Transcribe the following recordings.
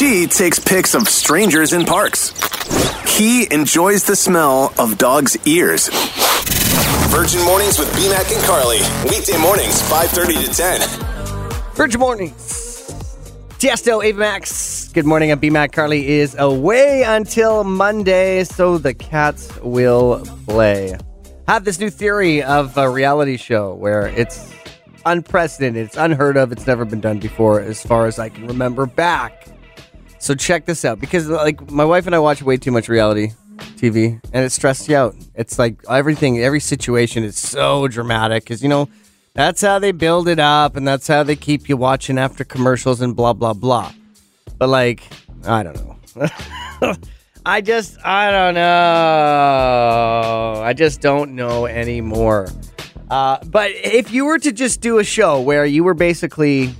She takes pics of strangers in parks. He enjoys the smell of dogs' ears. Virgin Mornings with BMAC and Carly. Weekday mornings, 5.30 to 10. Virgin Mornings. Tiesto, Ava Max. Good morning. I'm B Mac. Carly is away until Monday, so the cats will play. Have this new theory of a reality show where it's unprecedented, it's unheard of, it's never been done before, as far as I can remember back. So check this out because, like, my wife and I watch way too much reality TV, and it stresses you out. It's like everything, every situation is so dramatic because you know that's how they build it up, and that's how they keep you watching after commercials and blah blah blah. But like, I don't know. I just, I don't know. I just don't know anymore. Uh, but if you were to just do a show where you were basically,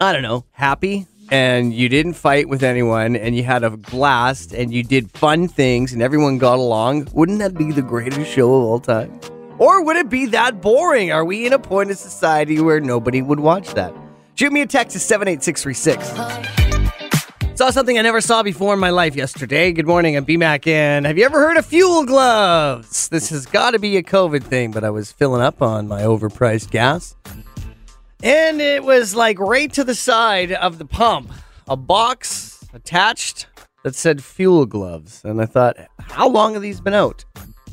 I don't know, happy and you didn't fight with anyone and you had a blast and you did fun things and everyone got along, wouldn't that be the greatest show of all time? Or would it be that boring? Are we in a point of society where nobody would watch that? Shoot me a text to 78636. Saw something I never saw before in my life yesterday. Good morning, I'm BMAC, and have you ever heard of fuel gloves? This has got to be a COVID thing, but I was filling up on my overpriced gas. And it was like right to the side of the pump, a box attached that said fuel gloves. And I thought, how long have these been out?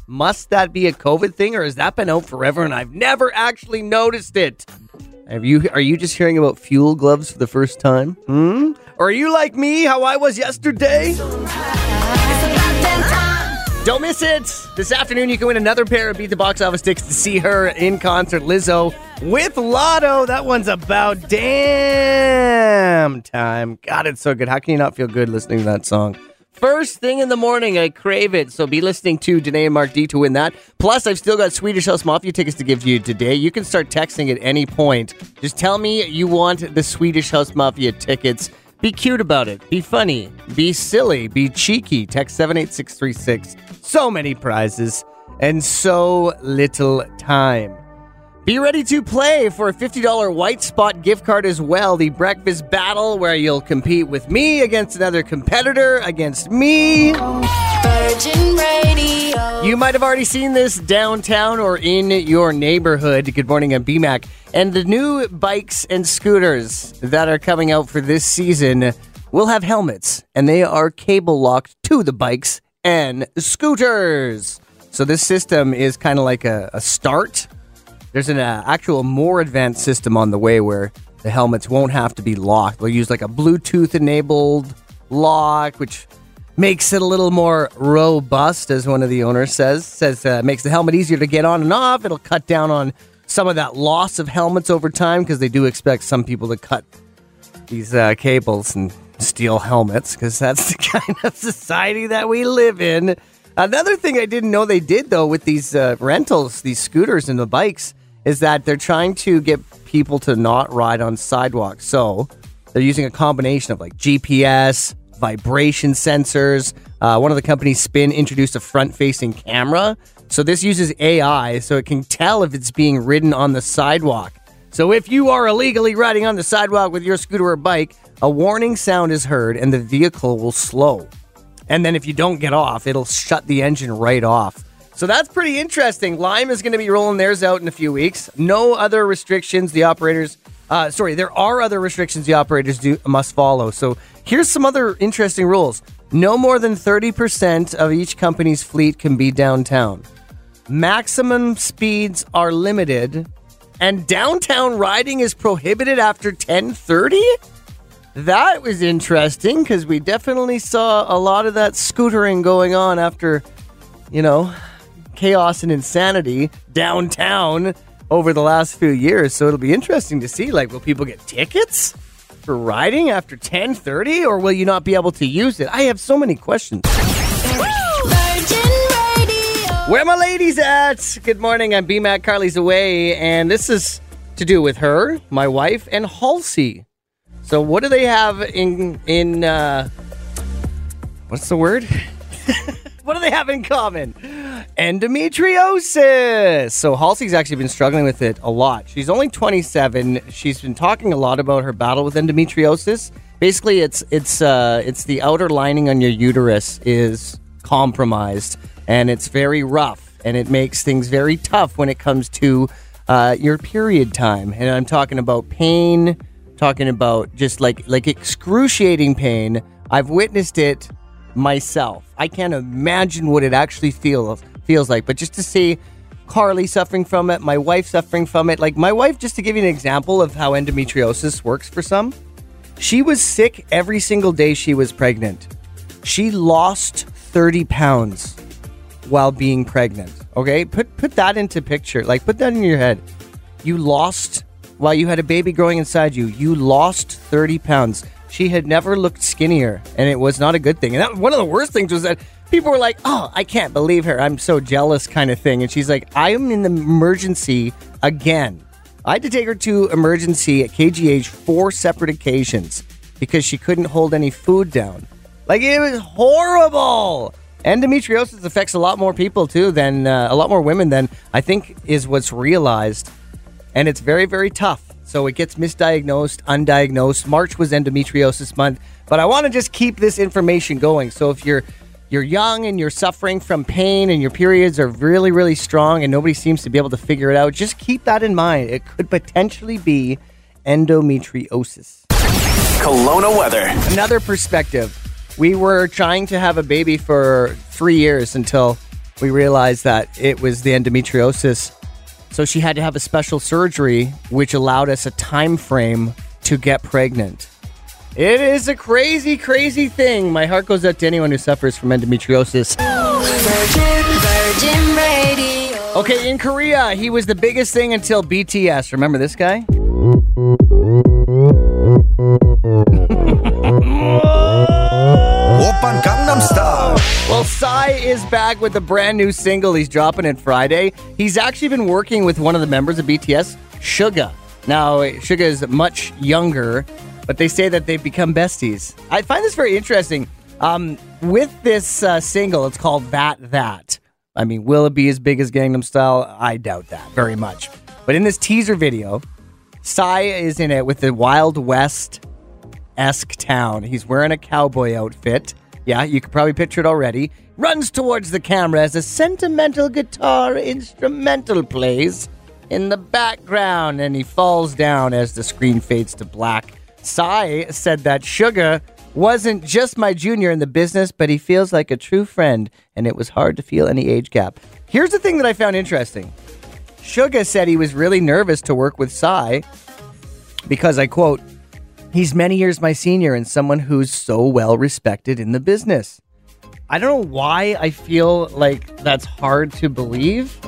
Must that be a COVID thing, or has that been out forever and I've never actually noticed it? Have you? Are you just hearing about fuel gloves for the first time? Hmm. Or are you like me, how I was yesterday? Don't miss it. This afternoon, you can win another pair of Beat the Box Office tickets to see her in concert, Lizzo, with Latto. That one's about damn time. God, it's so good. How can you not feel good listening to that song? First thing in the morning, I crave it. So be listening to Danae and Mark D to win that. Plus, I've still got Swedish House Mafia tickets to give you today. You can start texting at any point. Just tell me you want the Swedish House Mafia tickets. Be cute about it. Be funny. Be silly. Be cheeky. Text 78636. So many prizes and so little time. Be ready to play for a $50 White Spot gift card as well. The breakfast battle where you'll compete with me against another competitor against me. Virgin Radio. You might have already seen this downtown or in your neighborhood. Good morning, I'm BMAC. And the new bikes and scooters that are coming out for this season will have helmets, and they are cable locked to the bikes and scooters. So this system is kind of like a, a start. There's an uh, actual more advanced system on the way where the helmets won't have to be locked. They'll use like a Bluetooth enabled lock, which makes it a little more robust, as one of the owners says. Says uh, makes the helmet easier to get on and off. It'll cut down on some of that loss of helmets over time because they do expect some people to cut these uh, cables and steal helmets because that's the kind of society that we live in. Another thing I didn't know they did though with these uh, rentals, these scooters and the bikes, is that they're trying to get people to not ride on sidewalks. So they're using a combination of like GPS, vibration sensors. Uh, one of the companies, Spin, introduced a front facing camera. So this uses AI so it can tell if it's being ridden on the sidewalk. So if you are illegally riding on the sidewalk with your scooter or bike, a warning sound is heard and the vehicle will slow. And then if you don't get off, it'll shut the engine right off. So that's pretty interesting. Lime is going to be rolling theirs out in a few weeks. No other restrictions the operators. Uh, sorry, there are other restrictions the operators do must follow. So here's some other interesting rules. No more than 30% of each company's fleet can be downtown. Maximum speeds are limited and downtown riding is prohibited after 1030? That was interesting because we definitely saw a lot of that scootering going on after, you know, chaos and insanity downtown over the last few years. So it'll be interesting to see like will people get tickets for riding after 10:30 or will you not be able to use it? I have so many questions. Where my ladies at? Good morning. I'm B Mac Carly's away, and this is to do with her, my wife, and Halsey. So, what do they have in in? uh What's the word? what do they have in common? endometriosis. So Halsey's actually been struggling with it a lot. She's only 27. She's been talking a lot about her battle with endometriosis. Basically, it's it's uh, it's the outer lining on your uterus is compromised, and it's very rough, and it makes things very tough when it comes to uh, your period time. And I'm talking about pain, talking about just like like excruciating pain. I've witnessed it myself. I can't imagine what it actually feels feels like. But just to see Carly suffering from it, my wife suffering from it, like my wife, just to give you an example of how endometriosis works for some, she was sick every single day she was pregnant. She lost 30 pounds while being pregnant. Okay? Put put that into picture. Like put that in your head. You lost while you had a baby growing inside you. You lost 30 pounds. She had never looked skinnier, and it was not a good thing. And that, one of the worst things was that people were like, "Oh, I can't believe her. I'm so jealous," kind of thing. And she's like, "I am in the emergency again." I had to take her to emergency at KGH four separate occasions because she couldn't hold any food down. Like it was horrible. Endometriosis affects a lot more people too than uh, a lot more women than I think is what's realized, and it's very very tough. So it gets misdiagnosed, undiagnosed. March was endometriosis month, but I want to just keep this information going. So if you're you're young and you're suffering from pain and your periods are really really strong and nobody seems to be able to figure it out, just keep that in mind. It could potentially be endometriosis. Kelowna weather. Another perspective. We were trying to have a baby for three years until we realized that it was the endometriosis. So she had to have a special surgery, which allowed us a time frame to get pregnant. It is a crazy, crazy thing. My heart goes out to anyone who suffers from endometriosis. Virgin, Virgin Radio. Okay, in Korea, he was the biggest thing until BTS. Remember this guy? Is back with a brand new single. He's dropping it Friday. He's actually been working with one of the members of BTS, Suga. Now, Suga is much younger, but they say that they've become besties. I find this very interesting. Um, with this uh, single, it's called That That. I mean, will it be as big as Gangnam Style? I doubt that very much. But in this teaser video, Psy is in it with the Wild West esque town. He's wearing a cowboy outfit. Yeah, you could probably picture it already. Runs towards the camera as a sentimental guitar instrumental plays in the background, and he falls down as the screen fades to black. Psy said that Suga wasn't just my junior in the business, but he feels like a true friend, and it was hard to feel any age gap. Here's the thing that I found interesting. Suga said he was really nervous to work with Psy because I quote, He's many years my senior and someone who's so well respected in the business. I don't know why I feel like that's hard to believe.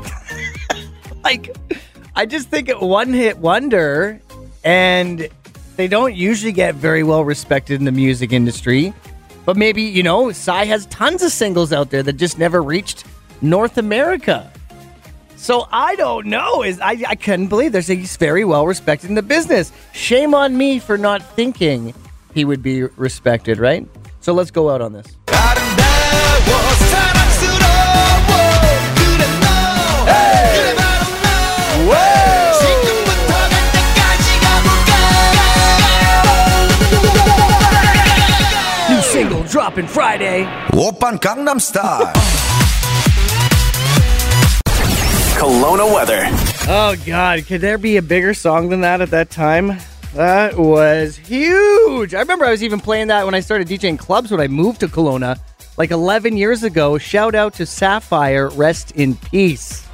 like, I just think it one hit wonder, and they don't usually get very well respected in the music industry. But maybe, you know, Psy has tons of singles out there that just never reached North America. So I don't know. Is I, I couldn't believe there's he's very well respected in the business. Shame on me for not thinking he would be respected, right? So let's go out on this. New single dropping Friday. Open Gangnam Style. Kelowna weather. Oh God, could there be a bigger song than that at that time? That was huge. I remember I was even playing that when I started DJing clubs when I moved to Kelowna, like 11 years ago. Shout out to Sapphire, rest in peace.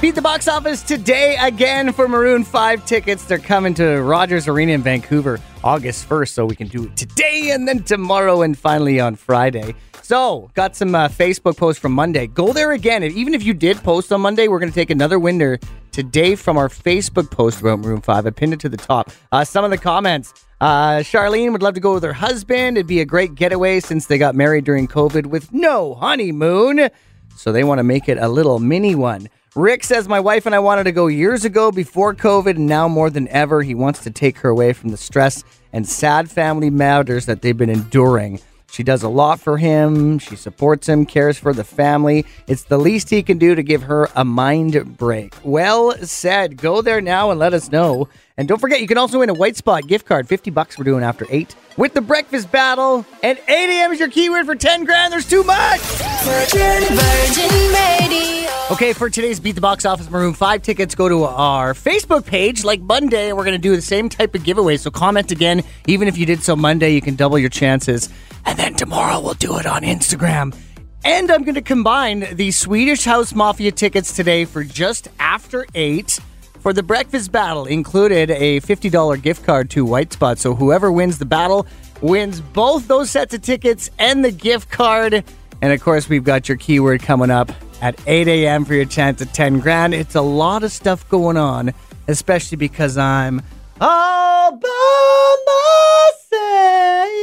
Beat the box office today again for Maroon 5 tickets. They're coming to Rogers Arena in Vancouver August 1st, so we can do it today and then tomorrow and finally on Friday. So, got some uh, Facebook posts from Monday. Go there again. And even if you did post on Monday, we're going to take another winner today from our Facebook post about Maroon 5. I pinned it to the top. Uh, some of the comments. Uh, Charlene would love to go with her husband. It'd be a great getaway since they got married during COVID with no honeymoon. So they want to make it a little mini one. Rick says, My wife and I wanted to go years ago before COVID, and now more than ever, he wants to take her away from the stress and sad family matters that they've been enduring. She does a lot for him. She supports him, cares for the family. It's the least he can do to give her a mind break. Well said. Go there now and let us know. And don't forget, you can also win a White Spot gift card. 50 bucks we're doing after 8. With the breakfast battle. And 8 a.m. is your keyword for 10 grand. There's too much. Virgin, Virgin Radio. Okay, for today's Beat the Box Office Maroon 5 tickets, go to our Facebook page like Monday, and we're going to do the same type of giveaway. So comment again. Even if you did so Monday, you can double your chances. And then tomorrow, we'll do it on Instagram. And I'm going to combine the Swedish House Mafia tickets today for just after 8 for the breakfast battle. Included a $50 gift card to White Spot. So whoever wins the battle wins both those sets of tickets and the gift card. And of course, we've got your keyword coming up at 8 a.m. for your chance at 10 grand. It's a lot of stuff going on, especially because I'm all by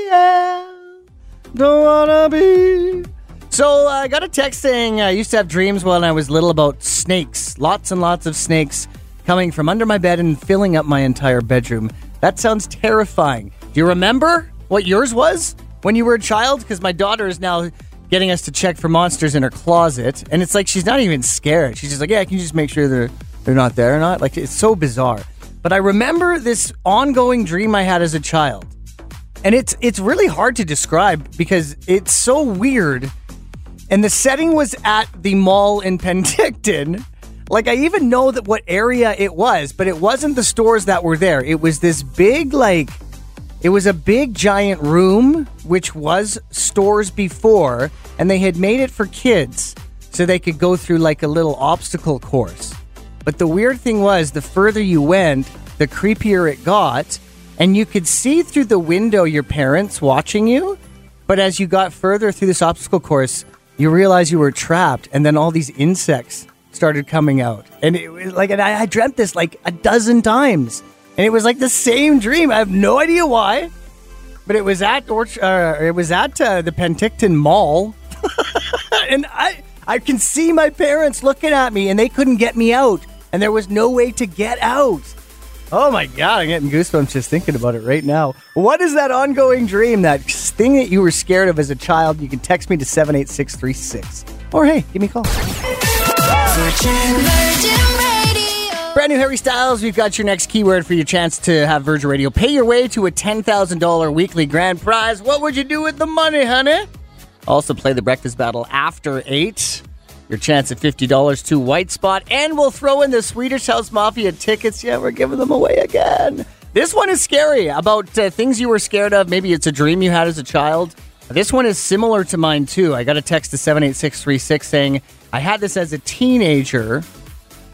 myself. Don't wanna be. So uh, I got a text saying I used to have dreams when I was little about snakes, lots and lots of snakes coming from under my bed and filling up my entire bedroom. That sounds terrifying. Do you remember what yours was when you were a child? Because my daughter is now getting us to check for monsters in her closet, and it's like she's not even scared. She's just like, "Yeah, can you just make sure they're they're not there or not?" Like it's so bizarre. But I remember this ongoing dream I had as a child. And it's it's really hard to describe because it's so weird. And the setting was at the mall in Penticton. Like I even know that what area it was, but it wasn't the stores that were there. It was this big like it was a big giant room which was stores before and they had made it for kids so they could go through like a little obstacle course. But the weird thing was, the further you went, the creepier it got, and you could see through the window your parents watching you. But as you got further through this obstacle course, you realized you were trapped, and then all these insects started coming out. And it was like, and I, I dreamt this like a dozen times, and it was like the same dream. I have no idea why, but it was at Orch- uh, it was at uh, the Penticton Mall, and I I can see my parents looking at me, and they couldn't get me out, and there was no way to get out. Oh my god, I'm getting goosebumps just thinking about it right now. What is that ongoing dream, that thing that you were scared of as a child? You can text me to 78636. Or hey, give me a call. Brand new Harry Styles, we've got your next keyword for your chance to have Virgin Radio pay your way to a $10,000 weekly grand prize. What would you do with the money, honey? Also, play the breakfast battle after 8. Your chance at $50 to White Spot. And we'll throw in the Swedish House Mafia tickets. Yeah, we're giving them away again. This one is scary about uh, things you were scared of. Maybe it's a dream you had as a child. This one is similar to mine, too. I got a text to 78636 saying, I had this as a teenager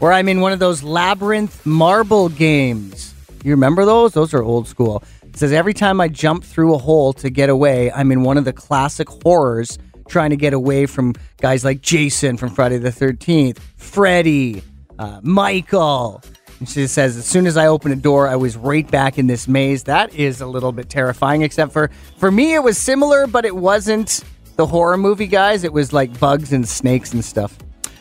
where I'm in one of those labyrinth marble games. You remember those? Those are old school. It says every time I jump through a hole to get away, I'm in one of the classic horrors trying to get away from guys like Jason from Friday the 13th, Freddy, uh, Michael. And she says, as soon as I opened a door, I was right back in this maze. That is a little bit terrifying, except for for me, it was similar, but it wasn't the horror movie guys. It was like bugs and snakes and stuff.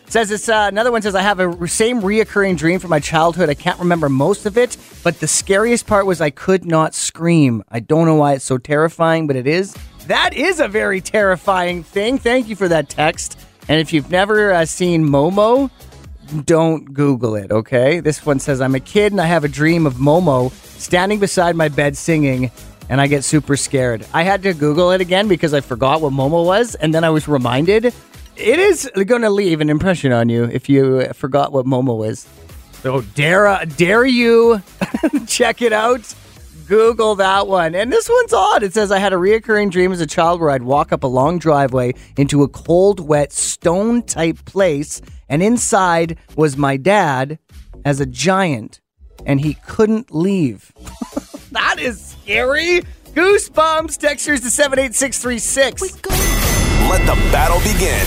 Says it's Uh, another one says I have a same reoccurring dream from my childhood. I can't remember most of it, but the scariest part was I could not scream. I don't know why it's so terrifying, but it is. That is a very terrifying thing. Thank you for that text. And if you've never uh, seen Momo, don't Google it, okay? This one says I'm a kid and I have a dream of Momo standing beside my bed singing, and I get super scared. I had to Google it again because I forgot what Momo was, and then I was reminded. It is going to leave an impression on you if you uh, forgot what Momo is. So dare uh, dare you check it out. Google that one. And this one's odd. It says I had a reoccurring dream as a child where I'd walk up a long driveway into a cold, wet, stone type place, and inside was my dad as a giant, and he couldn't leave. that is scary. Goosebumps. Textures to 78636. Let the battle begin.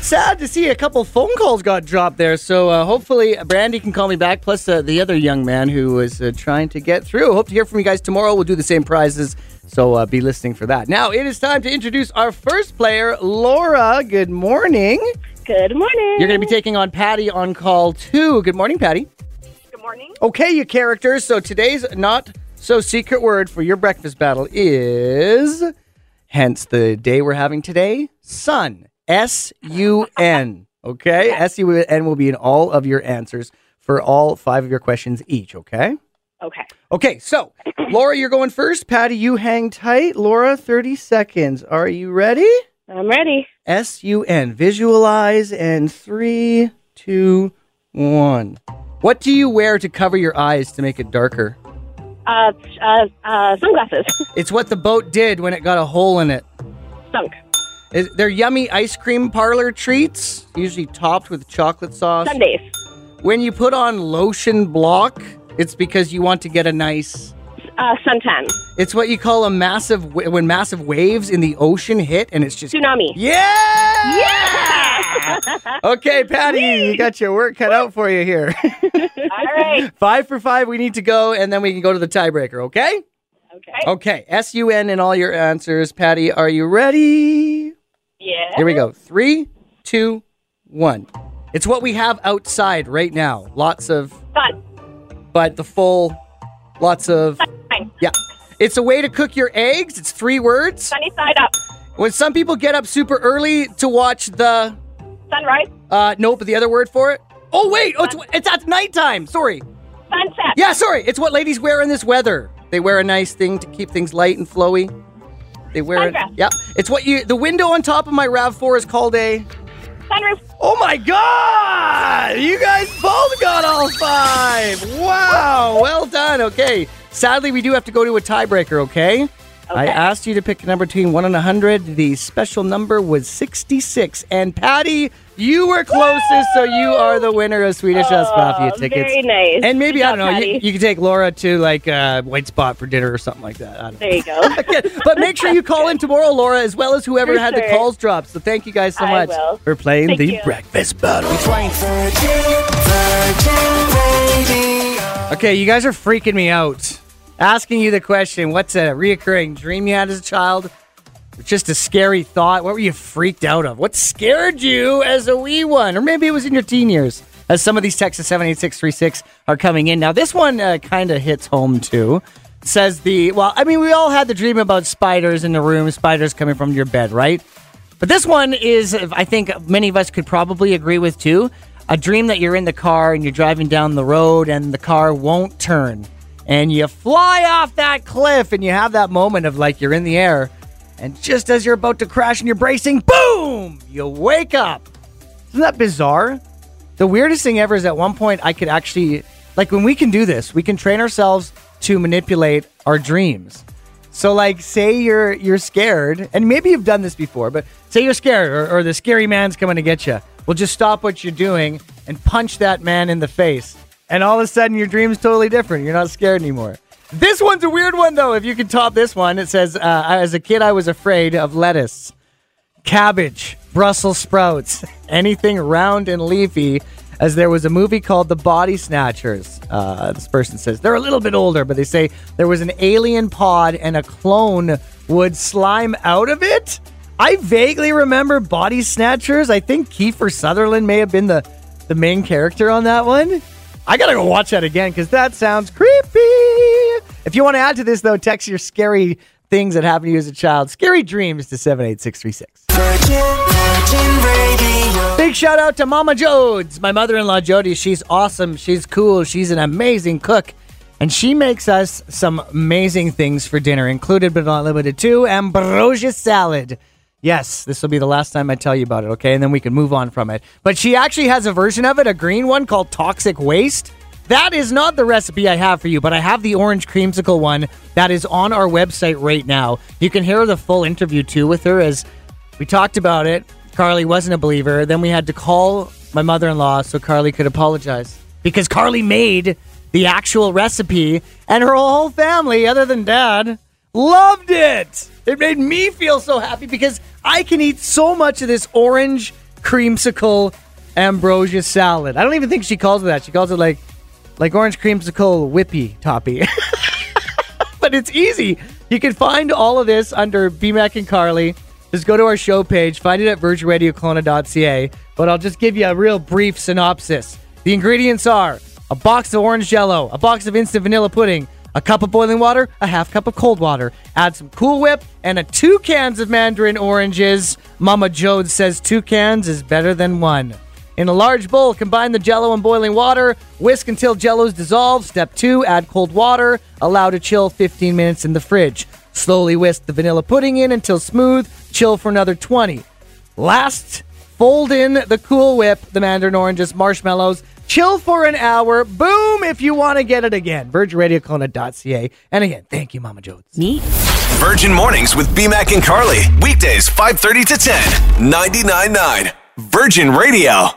Sad to see a couple phone calls got dropped there. So uh, hopefully Brandy can call me back. Plus uh, the other young man who was uh, trying to get through. Hope to hear from you guys tomorrow. We'll do the same prizes. So uh, be listening for that. Now it is time to introduce our first player, Laura. Good morning. Good morning. You're going to be taking on Patty on call two. Good morning, Patty. Good morning. Okay, you characters. So today's not so secret word for your breakfast battle is hence the day we're having today. Sun. S U N. Okay? S U N will be in all of your answers for all five of your questions each. Okay? Okay. Okay, so Laura, you're going first. Patty, you hang tight. Laura, 30 seconds. Are you ready? I'm ready. S U N. Visualize and three, two, one. What do you wear to cover your eyes to make it darker? Uh, uh, uh, sunglasses. It's what the boat did when it got a hole in it. Sunk. Is, they're yummy ice cream parlor treats, usually topped with chocolate sauce. sundaes. When you put on lotion block, it's because you want to get a nice. Uh, suntan. It's what you call a massive when massive waves in the ocean hit, and it's just Tsunami. yeah. Yeah! Okay, Patty, you got your work cut out for you here. All right. five for five, we need to go, and then we can go to the tiebreaker. Okay. Okay. Okay. S U N in all your answers. Patty, are you ready? Yeah. Here we go. Three, two, one. It's what we have outside right now. Lots of, Fun. but the full, lots of. Fine. Yeah. It's a way to cook your eggs. It's three words. Sunny side up. When some people get up super early to watch the. Sunrise. Uh, nope, but the other word for it. Oh wait, oh, it's, it's at nighttime. Sorry. Sunset. Yeah, sorry. It's what ladies wear in this weather. They wear a nice thing to keep things light and flowy. They wear it. Yep. It's what you. The window on top of my Rav Four is called a. Sunroof. Oh my God! You guys both got all five. Wow. Well done. Okay. Sadly, we do have to go to a tiebreaker. Okay. I asked you to pick a number between one and a hundred. The special number was sixty-six. And Patty, you were closest, so you are the winner of Swedish House Mafia Oh, tickets. Very nice. And maybe Good I don't job, know. You, Patty. you could take Laura to like uh, White Spot for dinner or something like that. I don't know. There you go. Okay, but make sure you call in tomorrow, Laura, as well as whoever For had the calls dropped. So thank you guys so I much will. for playing Thank the you. breakfast battle. Virgin, Virgin Radio. Okay, you guys are freaking me out. Asking you the question, what's a reoccurring dream you had as a child? Just a scary thought. What were you freaked out of? What scared you as a wee one? Or maybe it was in your teen years. As some of these texts at 78636 are coming in. Now, this one uh, kind of hits home too. Says the, well, I mean, we all had the dream about spiders in the room, spiders coming from your bed, right? But this one is, I think many of us could probably agree with too. A dream that you're in the car and you're driving down the road and the car won't turn. And you fly off that cliff and you have that moment of like you're in the air. And just as you're about to crash and you're bracing, boom, you wake up. Isn't that bizarre? The weirdest thing ever is at one point I could actually, like when we can do this, we can train ourselves to manipulate our dreams. So like say you're you're scared, and maybe you've done this before, but say you're scared or, or the scary man's coming to get you. Well, just stop what you're doing and punch that man in the face. And all of a sudden your dream's totally different. You're not scared anymore. This one's a weird one though. If you can top this one, it says, uh, as a kid I was afraid of lettuce cabbage, Brussels sprouts, anything round and leafy. As there was a movie called The Body Snatchers. Uh, this person says they're a little bit older, but they say there was an alien pod and a clone would slime out of it. I vaguely remember Body Snatchers. I think Kiefer Sutherland may have been the, the main character on that one. I gotta go watch that again because that sounds creepy. If you want to add to this, though, text your scary things that happened to you as a child, scary dreams to 78636. Virgin, Virgin Radio. Big shout out to Mama Jodes, my mother in law Jody. She's awesome. She's cool. She's an amazing cook. And she makes us some amazing things for dinner, included but not limited to ambrosia salad. Yes, this will be the last time I tell you about it, okay? And then we can move on from it. But she actually has a version of it, a green one called Toxic Waste. That is not the recipe I have for you, but I have the orange creamsicle one that is on our website right now. You can hear the full interview too with her as we talked about it. Carly wasn't a believer. Then we had to call my mother in law so Carly could apologize because Carly made the actual recipe and her whole family, other than dad, loved it. It made me feel so happy because I can eat so much of this orange creamsicle ambrosia salad. I don't even think she calls it that. She calls it like like orange creamsicle whippy toppy. but it's easy. You can find all of this under BMAC and Carly. Just go to our show page, find it at virginradiokelowna.ca. But I'll just give you a real brief synopsis. The ingredients are a box of orange jello, a box of instant vanilla pudding, a cup of boiling water, a half cup of cold water. Add some Cool Whip and a two cans of mandarin oranges. Mama Jode says two cans is better than one. In a large bowl, combine the jello and boiling water. Whisk until jello's dissolved. Step two, add cold water. Allow to chill 15 minutes in the fridge. Slowly whisk the vanilla pudding in until smooth. Chill for another 20. Last, fold in the Cool Whip, the mandarin oranges, marshmallows. Chill for an hour. Boom if you want to get it again. VirginRadioKelowna.ca. And again, thank you, Mama Jodes. Neat. Virgin Mornings with BMAC and Carly. Weekdays 5:30 to 10. 99.9 Virgin Radio.